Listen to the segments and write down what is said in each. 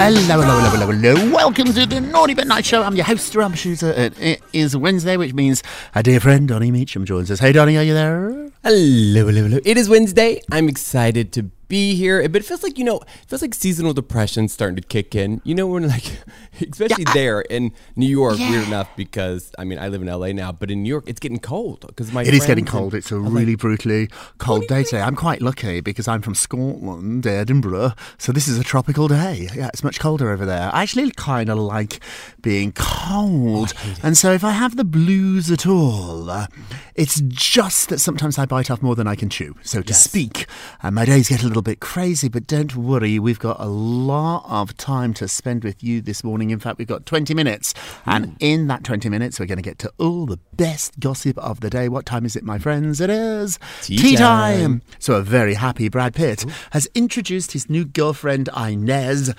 Hello, hello, hello, hello, hello. Welcome to the Naughty But Nice Show. I'm your host, Rob Shuter. It, it is Wednesday, which means our dear friend Donny Meacham joins us. Hey, Donny, are you there? Hello, hello, hello. It is Wednesday. I'm excited to be here, but it feels like you know, it feels like seasonal depression starting to kick in. You know, when like, especially Yeah, I- there in New York, Yeah. weird enough because I mean I live in LA now, but in New York it's getting cold because my It is getting cold. It's a I'm really like, brutally cold day today. I'm quite lucky because I'm from Scotland, Edinburgh, so this is a tropical day. Yeah, it's much colder over there. I actually kind of like being cold, and so if I have the blues at all, uh, it's just that sometimes I bite off more than I can chew, so to speak. And my days get a little bit crazy, but don't worry, we've got a lot of time to spend with you this morning. In fact, we've got 20 minutes, and hmm. in that 20 minutes, we're going to get to all the best gossip of the day. What time is it, my friends? It is Tea time. So, a very happy Brad Pitt has introduced his new girlfriend, Ines,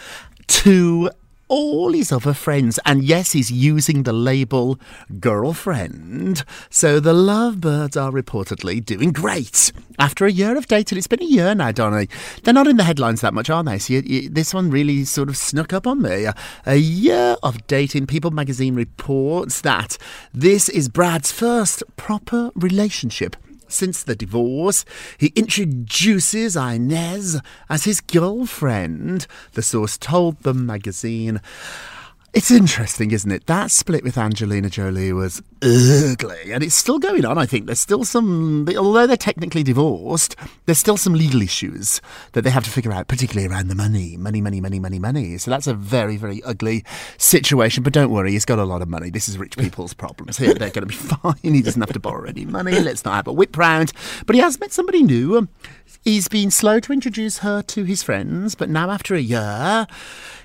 to all his other friends. And yes, he's using the label girlfriend. So the lovebirds are reportedly doing great. After a year of dating, it's been a year now, Donny. They're not in the headlines that much, are they? So you, you, this one really sort of snuck up on me. A year of dating. People magazine reports that this is Brad's first proper relationship since the divorce, he introduces Ines as his girlfriend, the source told the magazine. It's interesting, isn't it? That split with Angelina Jolie was ugly, and it's still going on. I think there's still some, although they're technically divorced, there's still some legal issues that they have to figure out, particularly around the money, money, money, money, money, money. So that's a very, very ugly situation. But don't worry, he's got a lot of money. This is rich people's problems. Here, they're going to be fine. He doesn't have to borrow any money. Let's not have a whip round. But he has met somebody new. Um, He's been slow to introduce her to his friends, but now after a year,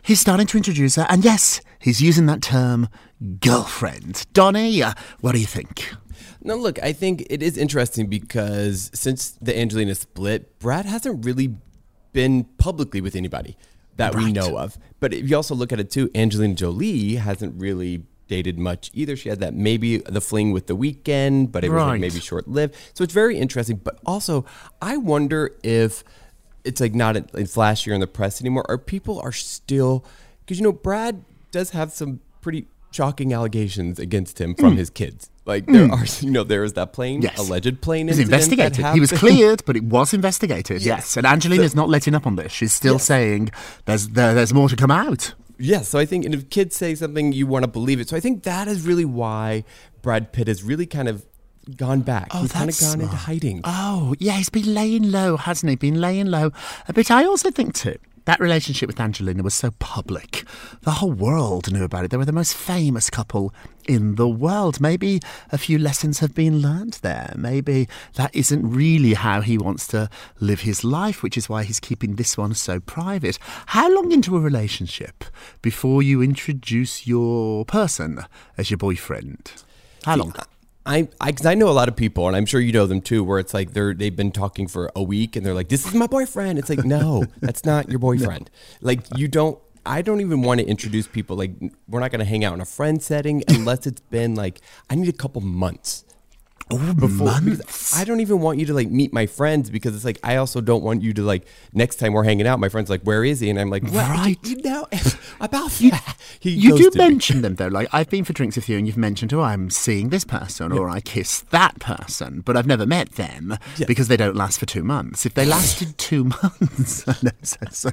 he's starting to introduce her. And yes, he's using that term girlfriend. Donny, uh, what do you think? No, look, I think it is interesting because since the Angelina split, Brad hasn't really been publicly with anybody that we know of. But if you also look at it too, Angelina Jolie hasn't really dated much either. She had that maybe the fling with the Weeknd, but it was Right. like maybe short lived. So it's very interesting. But also, I wonder if it's like not in flashy or in the press anymore, or people are still because you know Brad does have some pretty shocking allegations against him from hmm. his kids. Like there hmm. are, you know, there is that plane. Yes. alleged plane. Incident that investigated. He was cleared, but it was investigated. Yes, and Angelina's not letting up on this. She's still Yes. saying there's there, there's more to come out. Yeah, so I think, and if kids say something, you want to believe it. So I think that is really why Brad Pitt has really kind of gone back. Oh, He's kind of gone into hiding. Oh, yeah, he's been laying low, hasn't he? Been laying low. But I also think, too, that relationship with Angelina was so public. The whole world knew about it. They were the most famous couple in the world. Maybe a few lessons have been learned there. Maybe that isn't really how he wants to live his life, which is why he's keeping this one so private. How long into a relationship before you introduce your person as your boyfriend? How long? I, I, cause I know a lot of people, and I'm sure you know them too, where it's like they're they've been talking for a week, and they're like, "This is my boyfriend." It's like, no, that's not your boyfriend. Like you don't. I don't even want to introduce people. Like we're not going to hang out in a friend setting unless it's been like I need a couple months. Oh, before. I don't even want you to like meet my friends because it's like I also don't want you to like next time we're hanging out, my friend's like, "Where is he?" And I'm like, well, Right. You know about that. He You do ghosted me. mention them though. Like I've been for drinks with you, and you've mentioned, "Oh, I'm seeing this person," or "I kissed that person," but I've never met them Yeah. because they don't last for two months. If they lasted two months, I know, so, so,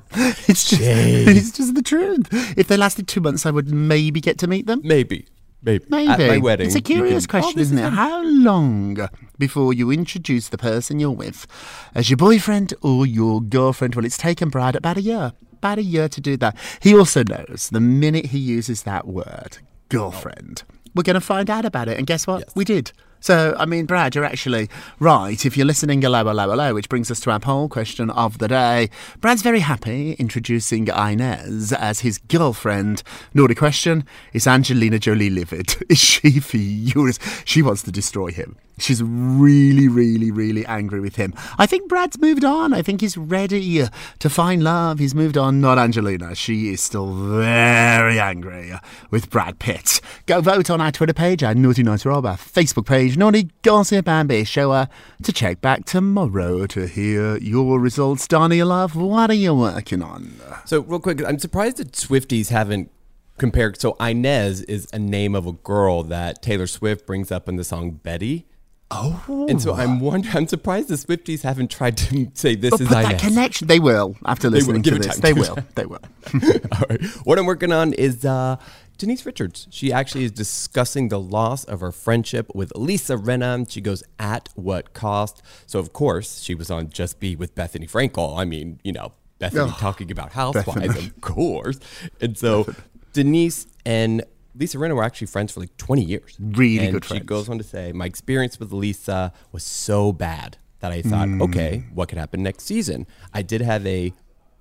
it's just it's just the truth. If they lasted two months, I would maybe get to meet them. Maybe, maybe, Maybe. at my wedding. It's a curious can- question, Oh, isn't it? fun. How long before you introduce the person you're with as your boyfriend or your girlfriend? Well, it's taken Brad about a year. About a year to do that. He also knows the minute he uses that word, girlfriend, we're going to find out about it. And guess what? Yes. We did. So, I mean, Brad, you're actually right. If you're listening, hello, hello, hello, which brings us to our poll question of the day. Brad's very happy introducing Ines as his girlfriend. Naughty question Is Angelina Jolie livid? Is she furious? She wants to destroy him. She's really, really, really angry with him. I think Brad's moved on. I think he's ready uh, to find love. He's moved on. Not Angelina. She is still very angry uh, with Brad Pitt. Go vote on our Twitter page, our Naughty Nice Rob, our Facebook page, Naughty Gossip, and be sure uh, to check back tomorrow to hear your results. Donny, love, what are you working on? So real quick, I'm surprised that Swifties haven't compared. So Inez is a name of a girl that Taylor Swift brings up in the song Betty. Oh. And so I'm wondering, I'm surprised the Swifties haven't tried to say this But is put that connection. They will after will. listening Give to it this. time. They will. They will. All right. What I'm working on is uh, Denise Richards. She actually is discussing the loss of her friendship with Lisa Rinna. She goes, at what cost? So, of course, she was on Just B with Bethenny Frankel. I mean, you know, Bethenny Oh, talking about housewives, Bethenny. of course. And so Denise and Lisa Rinna were actually friends for like 20 years. Really and good She friends. She goes on to say, My experience with Lisa was so bad that I thought, Hmm. okay, what could happen next season? I did have a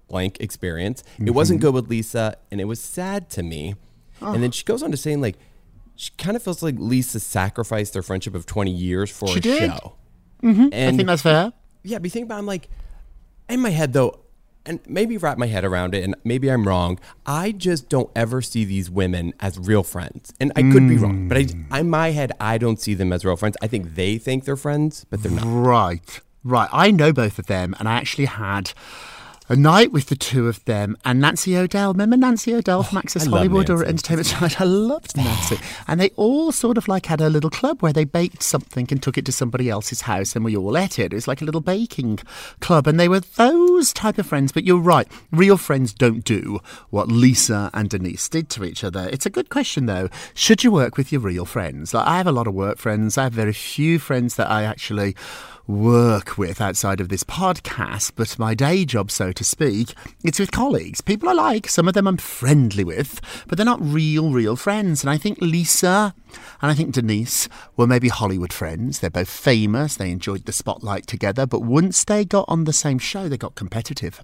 blank experience. It Mm-hmm. wasn't good with Lisa, and it was sad to me. And Oh. then she goes on to saying, like, she kind of feels like Lisa sacrificed their friendship of 20 years for She a did. show. I And think that's fair. yeah, but you think about it, I'm like, in my head though, and maybe wrap my head around it, and maybe I'm wrong. I just don't ever see these women as real friends, and I could be wrong, but I, hmm. in my head, I don't see them as real friends. I think they think they're friends, but they're not. Right, right. I know both of them, and I actually had a night with the two of them and Nancy O'Dell. Remember Nancy O'Dell from oh, Access I Hollywood or Entertainment Tonight? I loved Nancy. And they all sort of like had a little club where they baked something and took it to somebody else's house and we all ate it. It was like a little baking club. And they were those type of friends. But you're right, real friends don't do what Lisa and Denise did to each other. It's a good question though. Should you work with your real friends? Like, I have a lot of work friends. I have very few friends that I actually work with outside of this podcast, but my day job, so to speak, it's with colleagues. People I like, some of them I'm friendly with, but they're not real, real friends. And I think Lisa and I think Denise were maybe Hollywood friends. They're both famous, they enjoyed the spotlight together, but once they got on the same show, they got competitive.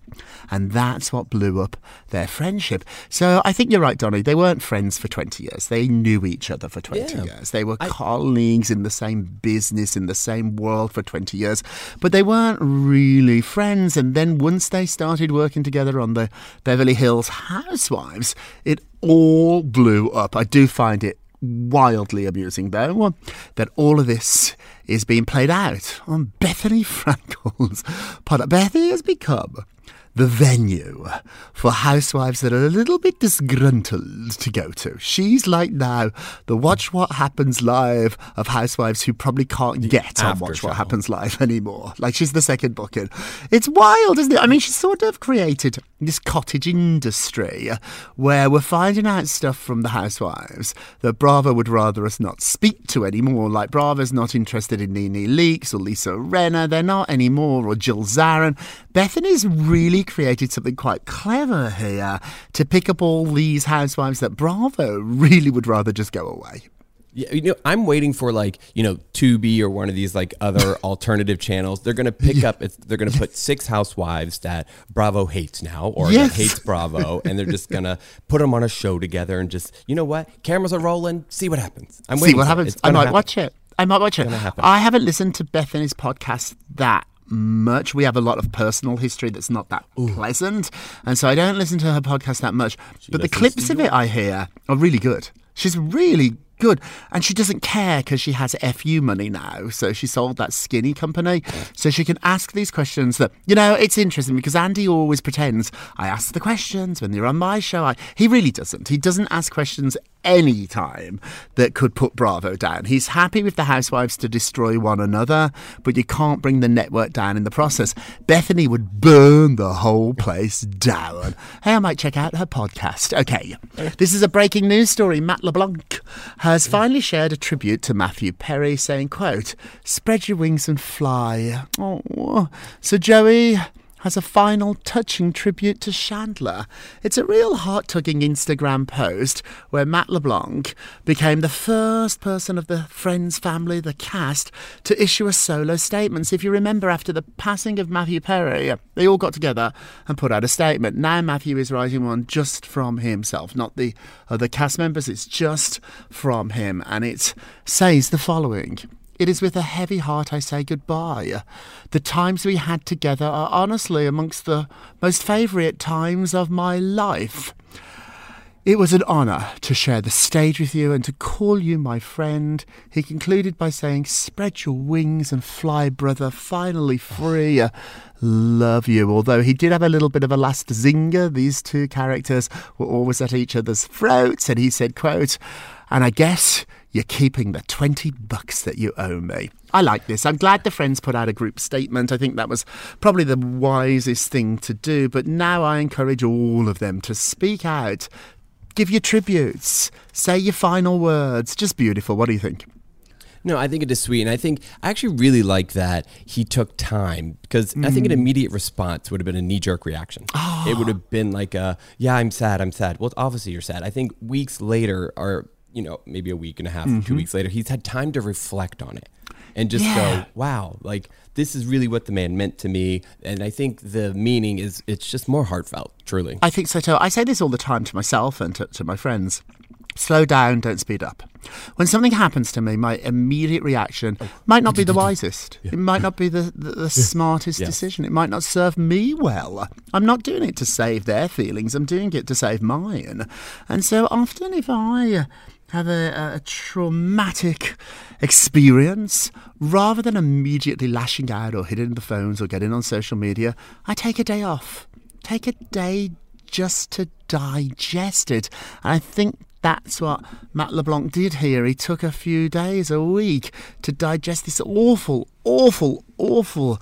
And that's what blew up their friendship. So I think you're right, Donny. They weren't friends for 20 years, they knew each other for 20 Yeah. years. They were colleagues in the same business, in the same world for 20 years, but they weren't really friends. And then once they started working together on the Beverly Hills Housewives, it all blew up. I do find it wildly amusing, though, that all of this is being played out on Bethenny Frankel's part. Bethenny has become the venue for housewives that are a little bit disgruntled to go to. She's like now the Watch What Happens Live of housewives who probably can't get on Watch show. What Happens Live anymore. Like she's the second booking. It's wild, isn't it? I mean, she's sort of created this cottage industry uh, where we're finding out stuff from the housewives that Bravo would rather us not speak to anymore. Like Bravo's not interested in NeNe Leakes or Lisa Rinna. They're not anymore. Or Jill Zarin. Bethenny's really created something quite clever here to pick up all these housewives that Bravo really would rather just go away. Yeah, you know, I'm waiting for like you know Tubi or one of these like other alternative channels. They're gonna pick up. It's, they're gonna put six housewives that Bravo hates now, or Yes. that hates Bravo, and they're just gonna put them on a show together and just you know what? Cameras are rolling. See what happens. I'm See waiting what for happens. I might happen. watch it. I might watch it. I haven't listened to Bethenny's podcast that much. We have a lot of personal history that's not that pleasant, and so I don't listen to her podcast that much. but the clips of it I hear are really good. She's really good, and she doesn't care because she has fu money now. So she sold that skinny company, so she can ask these questions. That you know, it's interesting because Andy always pretends I ask the questions when they're on my show. I, he really doesn't. He doesn't ask questions any time that could put Bravo down. He's happy with the housewives to destroy one another, but you can't bring the network down in the process. Bethenny would burn the whole place down. Hey, I might check out her podcast. Okay, this is a breaking news story. Matt LeBlanc has finally shared a tribute to Matthew Perry, saying, "quote Spread your wings and fly." Oh, so Joey has a final touching tribute to Chandler. It's a real heart tugging Instagram post where Matt LeBlanc became the first person of the Friends family, the cast, to issue a solo statement. So if you remember, after the passing of Matthew Perry, they all got together and put out a statement. Now Matthew is writing one just from himself, not the other cast members, it's just from him. And it says the following. It is with a heavy heart I say goodbye. The times we had together are honestly amongst the most favourite times of my life. It was an honour to share the stage with you and to call you my friend. He concluded by saying, Spread your wings and fly, brother, finally free. Love you. Although he did have a little bit of a last zinger. These two characters were always at each other's throats, and he said, quote, and I guess you're keeping the 20 bucks that you owe me. I like this. I'm glad the friends put out a group statement. I think that was probably the wisest thing to do. But now I encourage all of them to speak out, give your tributes, say your final words. Just beautiful. What do you think? No, I think it is sweet, and I think I actually really like that he took time because I think an Mm. immediate response would have been a knee jerk reaction. It would have been like, a, "Yeah, I'm sad. I'm sad." Well, obviously you're sad. I think weeks later, or you know, maybe a week and a half, two weeks later, he's had time to reflect on it and just Mm-hmm. Yeah. go, "Wow, like this is really what the man meant to me." And I think the meaning is it's just more heartfelt, truly. I think so too. I say this all the time to myself and to, to my friends. Slow down, don't speed up. When something happens to me, my immediate reaction might not be the wisest. It might not be the, the, the smartest Yes. decision. It might not serve me well. I'm not doing it to save their feelings, I'm doing it to save mine. And so often, if I have a, a traumatic experience, rather than immediately lashing out or hitting the phones or getting on social media, I take a day off. Take a day just to digest it. And I think that's what Matt LeBlanc did here. He took a few days, a week, to digest this awful, awful, awful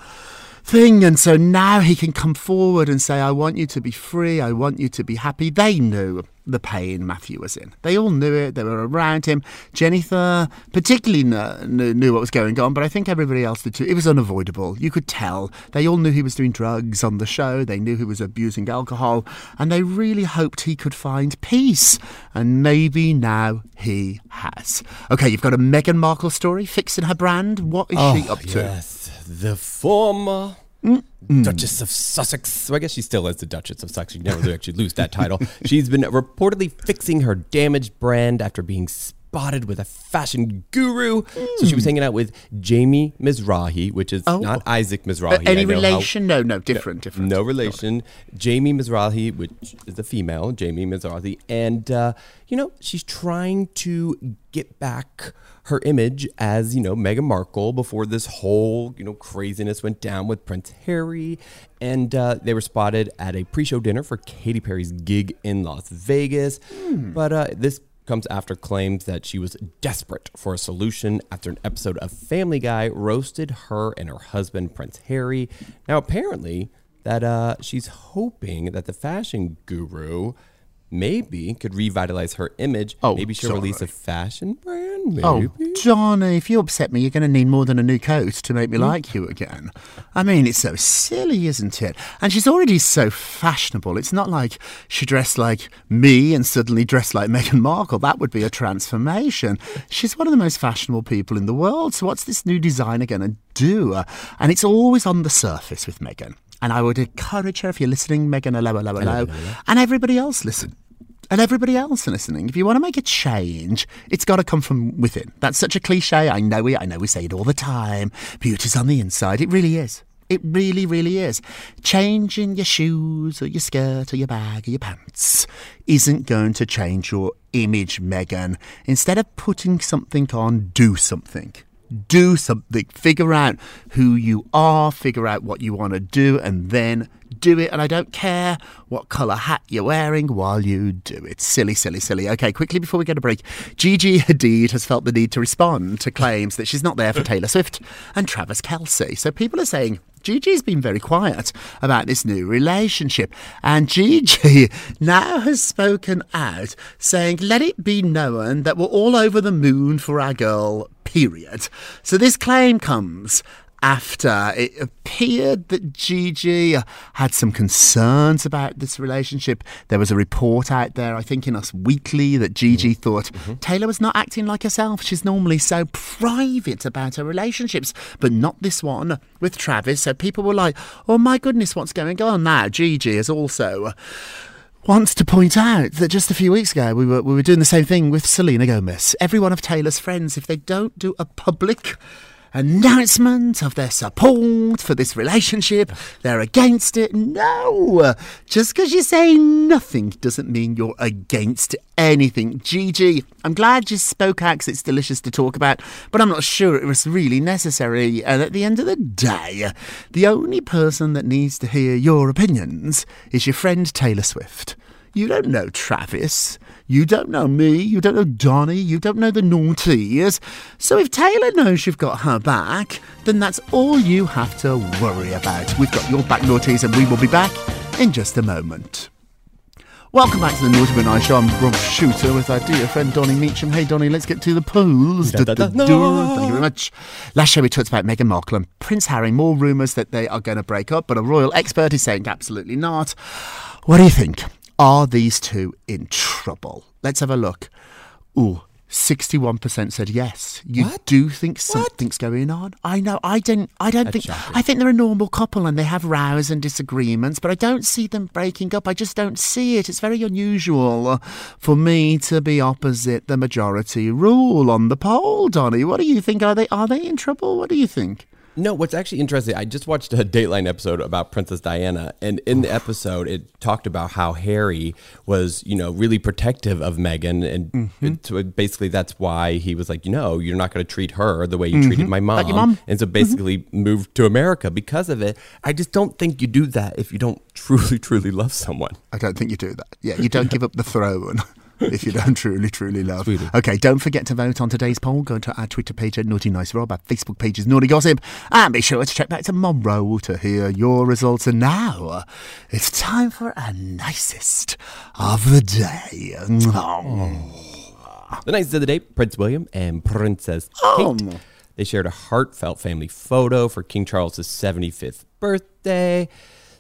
thing. And so now he can come forward and say, I want you to be free. I want you to be happy. They knew the pain Matthew was in. They all knew it. They were around him. Jennifer particularly knew, knew what was going on, but I think everybody else did too. It was unavoidable. You could tell. They all knew he was doing drugs on the show. They knew he was abusing alcohol. And they really hoped he could find peace. And maybe now he has. Okay, you've got a Meghan Markle story fixing her brand. What is she oh, up to? Yes, the former Mm. Duchess of Sussex. So I guess she still is the Duchess of Sussex. She never actually lose that title. She's been reportedly fixing her damaged brand after being spotted with a fashion guru. So she was hanging out with Jamie Mizrahi, which is Mm. Oh. not Isaac Uh, Mizrahi. any know how- relation? No, no, different, different. no relation. Jamie Mizrahi, which is a female, Jamie Mizrahi, and uh, you know she's trying to get back her image as you know Meghan Markle before this whole you know craziness went down with Prince Harry, and uh, they were spotted at a pre-show dinner for Katy Perry's gig in Las Vegas, but uh, this. Comes after claims that she was desperate for a solution after an episode of Family Guy roasted her and her husband, Prince Harry. Now, apparently, that uh, she's hoping that the fashion guru maybe could revitalize her image. Oh, maybe she'll release a fashion brand oh, Maybe. Oh, Johnny, if you upset me, you're going to need more than a new coat to make me hmm. like you again. I mean, it's so silly, isn't it? And she's already so fashionable. It's not like she dressed like me and suddenly dressed like Meghan Markle. That would be a transformation. She's one of the most fashionable people in the world. So, what's this new designer going to do? And it's always on the surface with Meghan. And I would encourage her, if you're listening, Meghan, hello, hello, hello, and everybody else listen and everybody else listening, if you want to make a change, it's got to come from within. That's such a cliche. I know it. I know we say it all the time. Beauty's on the inside. It really is. It really, really is. Changing your shoes or your skirt or your bag or your pants isn't going to change your image, Meghan. Instead of putting something on, do something. Do something. Figure out who you are, figure out what you want to do, and then do it. And I don't care what colour hat you're wearing while you do it. Silly, silly, silly. Okay, quickly before we get a break, Gigi Hadid has felt the need to respond to claims that she's not there for Taylor Swift and Travis Kelce. So people are saying, Gigi's been very quiet about this new relationship. And Gigi now has spoken out saying, let it be known that we're all over the moon for our girl, period. So this claim comes after it appeared that Gigi had some concerns about this relationship. There was a report out there, I think in Us Weekly, that Gigi mm-hmm. thought mm-hmm. Taylor was not acting like herself. She's normally so private about her relationships, but not this one with Travis. So people were like, oh my goodness, what's going on now? Gigi is also uh, wants to point out that just a few weeks ago we were we were doing the same thing with Selena Gomez. Every one of Taylor's friends, if they don't do a public announcement of their support for this relationship, they're against it. No, just because you say nothing doesn't mean you're against anything. Gigi, I'm glad you spoke out 'cause it's delicious to talk about, but I'm not sure it was really necessary. And at the end of the day, the only person that needs to hear your opinions is your friend Taylor Swift. You don't know Travis. You don't know me. You don't know Donny. You don't know the naughties. So if Taylor knows you've got her back, then that's all you have to worry about. We've got your back, naughties, and we will be back in just a moment. Welcome back to the Naughty But Nice Show. I'm Rob Shuter with our dear friend Donny Meacham. Hey, Donny, let's get to the polls. Da, da, da. Thank you very much. Last show we talked about Meghan Markle and Prince Harry. More rumours that they are going to break up, but a royal expert is saying absolutely not. What do you think? Are these two in trouble? Let's have a look. Ooh. 61% said yes. You What? do think something's going on? I know. I don't I don't think shocking. I think they're a normal couple and they have rows and disagreements, but I don't see them breaking up. I just don't see it. It's very unusual for me to be opposite the majority rule on the poll, Donny. What do you think? Are they are they in trouble? What do you think? No, what's actually interesting, I just watched a Dateline episode about Princess Diana, and in the episode, it talked about how Harry was, you know, really protective of Meghan, and Mm-hmm. it- so it- basically that's why he was like, you know, you're not going to treat her the way you treated my mom, Mm-hmm. Mom. Mm-hmm. and so basically moved to America because of it. I just don't think you do that if you don't truly, truly love someone. I don't think you do that. Yeah, you don't give up the throne. If you don't truly, truly love. Okay, don't forget to vote on today's poll. Go to our Twitter page at Naughty Nice Rob, our Facebook page is Naughty Gossip, and be sure to check back tomorrow to hear your results. And now, it's time for our nicest of the day. The nicest of the day, Prince William and Princess Kate. Um. They shared a heartfelt family photo for King Charles' 75th birthday.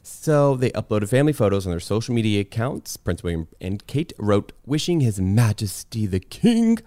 So they uploaded family photos on their social media accounts. Prince William and Kate wrote, Wishing His Majesty the King,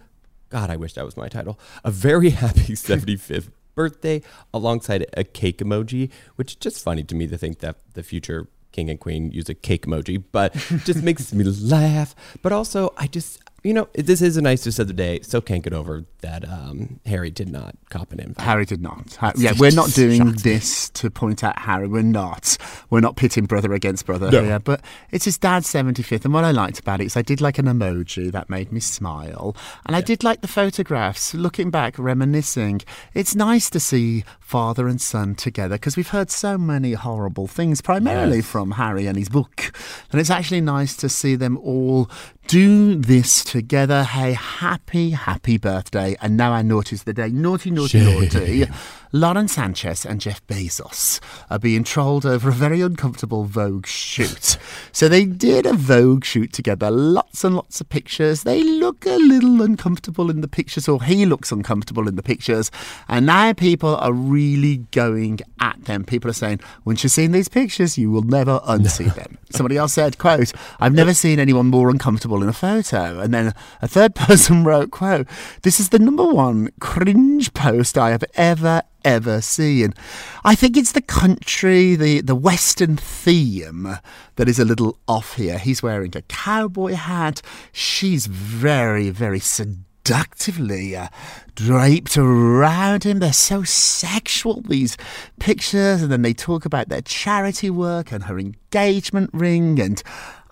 God, I wish that was my title, a very happy 75th birthday, alongside a cake emoji, which is just funny to me to think that the future king and queen use a cake emoji, but just makes me laugh. But also, I just, you know, this is a nicest of the day. So can't get over that um, Harry did not cop an invite. Harry did not. Ha- yeah, we're not doing this to point out Harry. We're not. We're not pitting brother against brother No. here. But it's his dad's 75th. And what I liked about it is I did like an emoji that made me smile. And I did like the photographs. Looking back, reminiscing. It's nice to see father and son together because we've heard so many horrible things, primarily from Harry and his book. And it's actually nice to see them all do this together. Hey, happy, happy birthday. And now I notice the day. Naughty, naughty, naughty. Lauren Sanchez and Jeff Bezos are being trolled over a very uncomfortable Vogue shoot. so they did a Vogue shoot together, lots and lots of pictures. They look a little uncomfortable in the pictures, or he looks uncomfortable in the pictures. And now people are really going at them. People are saying, once you've seen these pictures, you will never unsee them. Somebody else said, quote, I've never seen anyone more uncomfortable in a photo. And then a third person wrote, quote, this is the number one cringe post I have ever, ever seen. I think it's the country, the, the Western theme that is a little off here. He's wearing a cowboy hat. She's very, very seductively uh, draped around him. They're so sexual, these pictures. And then they talk about their charity work and her engagement ring. And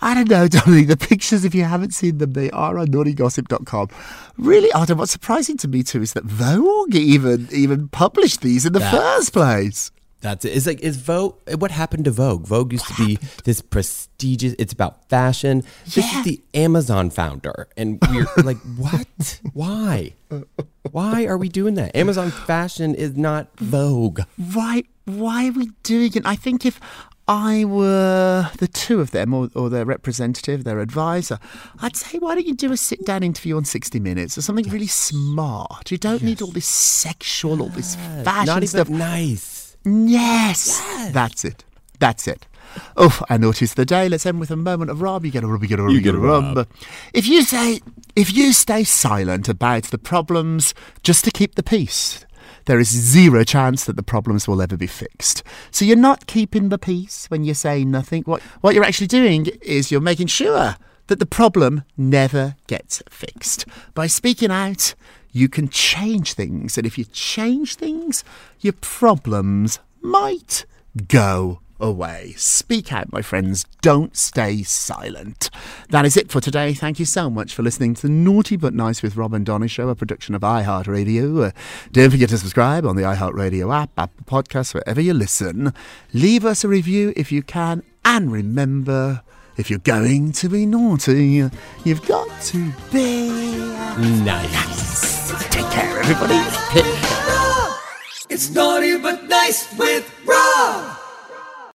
I don't know, Dominic, the pictures, if you haven't seen them, they are on naughtygossip.com. Really odd. And what's surprising to me, too, is that Vogue even, even published these in the That's- first place. That's it. It's like is Vogue. What happened to Vogue? Vogue used to be this prestigious. It's about fashion. This Yeah. is the Amazon founder, and we're like, what? Why? Why are we doing that? Amazon fashion is not Vogue. Why, why are we doing it? I think if I were the two of them, or, or their representative, their advisor, I'd say, why don't you do a sit down interview on 60 Minutes or something really smart? You don't need all this sexual, all this fashion not even stuff. nice. Yes. That's it. That's it. Oh, I noticed the day. Let's end with a moment of rub. You get a rub, you get a rub, you get a rub. If you say, if you stay silent about the problems just to keep the peace, there is zero chance that the problems will ever be fixed. So you're not keeping the peace when you say nothing. What, what you're actually doing is you're making sure that the problem never gets fixed. By speaking out, you can change things. And if you change things, your problems might go away. Speak out, my friends. Don't stay silent. That is it for today. Thank you so much for listening to the Naughty But Nice with Rob and Donny show, a production of iHeartRadio. Uh, don't forget to subscribe on the iHeartRadio app, Apple Podcasts, wherever you listen. Leave us a review if you can. And remember, if you're going to be naughty, you've got to be Nice. Take care, everybody. It's naughty but nice with Rob.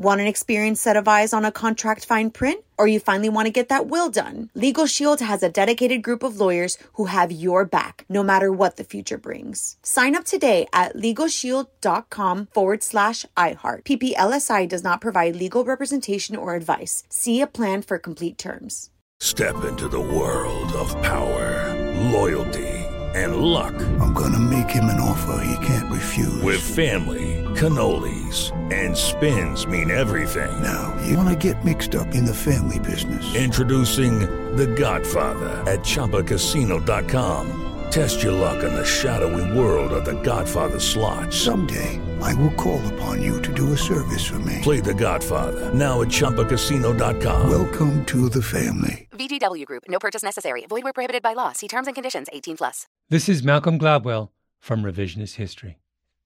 Want an experienced set of eyes on a contract fine print? Or you finally want to get that will done? Legal Shield has a dedicated group of lawyers who have your back, no matter what the future brings. Sign up today at LegalShield.com forward slash iHeart. PPLSI does not provide legal representation or advice. See a plan for complete terms. Step into the world of power, loyalty, and luck. I'm gonna make him an offer he can't refuse. With family, cannolis, and spins mean everything. now, you wanna get mixed up in the family business. Introducing The Godfather at ChumbaCasino.com. Test your luck in the shadowy world of The Godfather slot. Someday, I will call upon you to do a service for me. Play The Godfather now at ChumbaCasino.com. Welcome to the family. VGW Group. No purchase necessary. Void where prohibited by law. See terms and conditions. 18 plus. This is Malcolm Gladwell from Revisionist History.